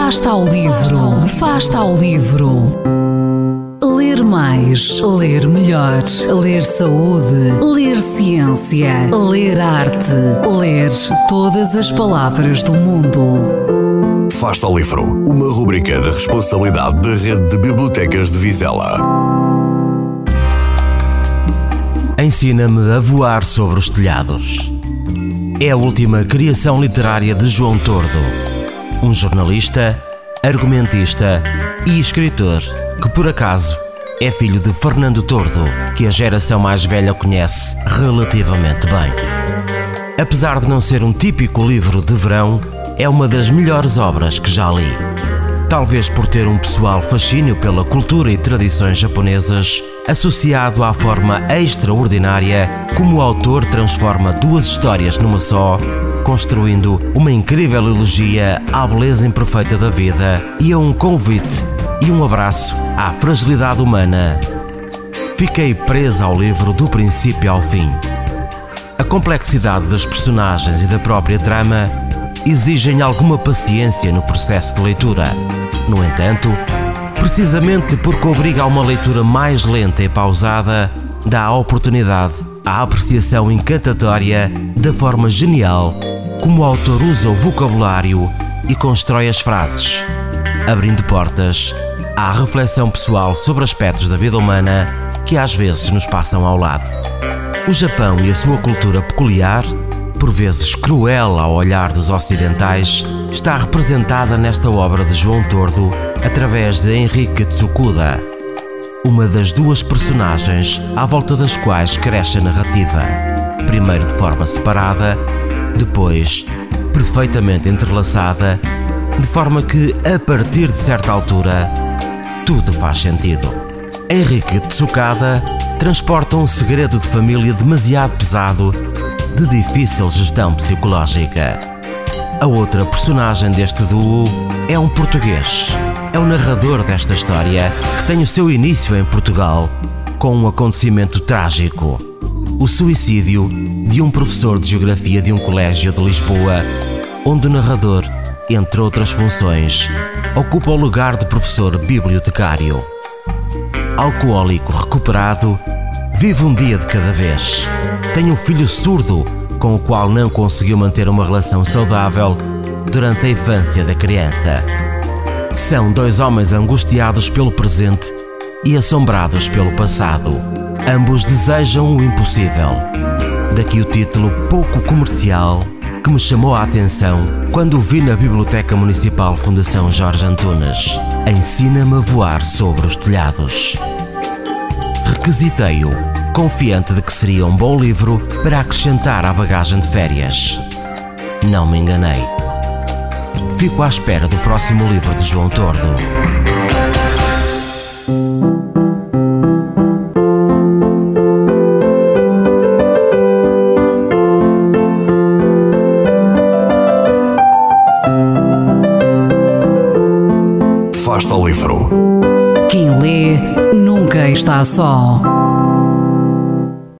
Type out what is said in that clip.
Fasta ao livro, Fasta ao livro. Ler mais, ler melhor, ler saúde, ler ciência, ler arte, ler todas as palavras do mundo. Fasta ao livro, uma rubrica da responsabilidade da Rede de Bibliotecas de Vizela. Ensina-me a voar sobre os telhados. É a última criação literária de João Tordo, um jornalista, argumentista e escritor que, por acaso, é filho de Fernando Tordo, que a geração mais velha conhece relativamente bem. Apesar de não ser um típico livro de verão, é uma das melhores obras que já li. Talvez por ter um pessoal fascínio pela cultura e tradições japonesas, associado à forma extraordinária como o autor transforma duas histórias numa só, construindo uma incrível elogia à beleza imperfeita da vida e a um convite e um abraço à fragilidade humana. Fiquei presa ao livro do princípio ao fim. A complexidade das personagens e da própria trama exigem alguma paciência no processo de leitura. No entanto, precisamente porque obriga a uma leitura mais lenta e pausada, dá a oportunidade à apreciação encantatória da forma genial como o autor usa o vocabulário e constrói as frases, abrindo portas à reflexão pessoal sobre aspectos da vida humana que às vezes nos passam ao lado. O Japão e a sua cultura peculiar por vezes cruel ao olhar dos ocidentais, está representada nesta obra de João Tordo através de Henrique Tsukuda, uma das duas personagens à volta das quais cresce a narrativa, primeiro de forma separada, depois perfeitamente entrelaçada, de forma que, a partir de certa altura, tudo faz sentido. Henrique Tsukada transporta um segredo de família demasiado pesado de difícil gestão psicológica. A outra personagem deste duo é um português. É o narrador desta história que tem o seu início em Portugal com um acontecimento trágico. O suicídio de um professor de geografia de um colégio de Lisboa, onde o narrador, entre outras funções, ocupa o lugar de professor bibliotecário. Alcoólico recuperado, vive um dia de cada vez tem um filho surdo com o qual não conseguiu manter uma relação saudável durante a infância da criança. São dois homens angustiados pelo presente e assombrados pelo passado. Ambos desejam o impossível. Daqui o título pouco comercial que me chamou a atenção quando o vi na Biblioteca Municipal Fundação Jorge Antunes. Ensina-me a voar sobre os telhados. Requisitei-o confiante de que seria um bom livro para acrescentar à bagagem de férias. Não me enganei. Fico à espera do próximo livro de João Tordo. Fasta o livro. Quem lê nunca está só.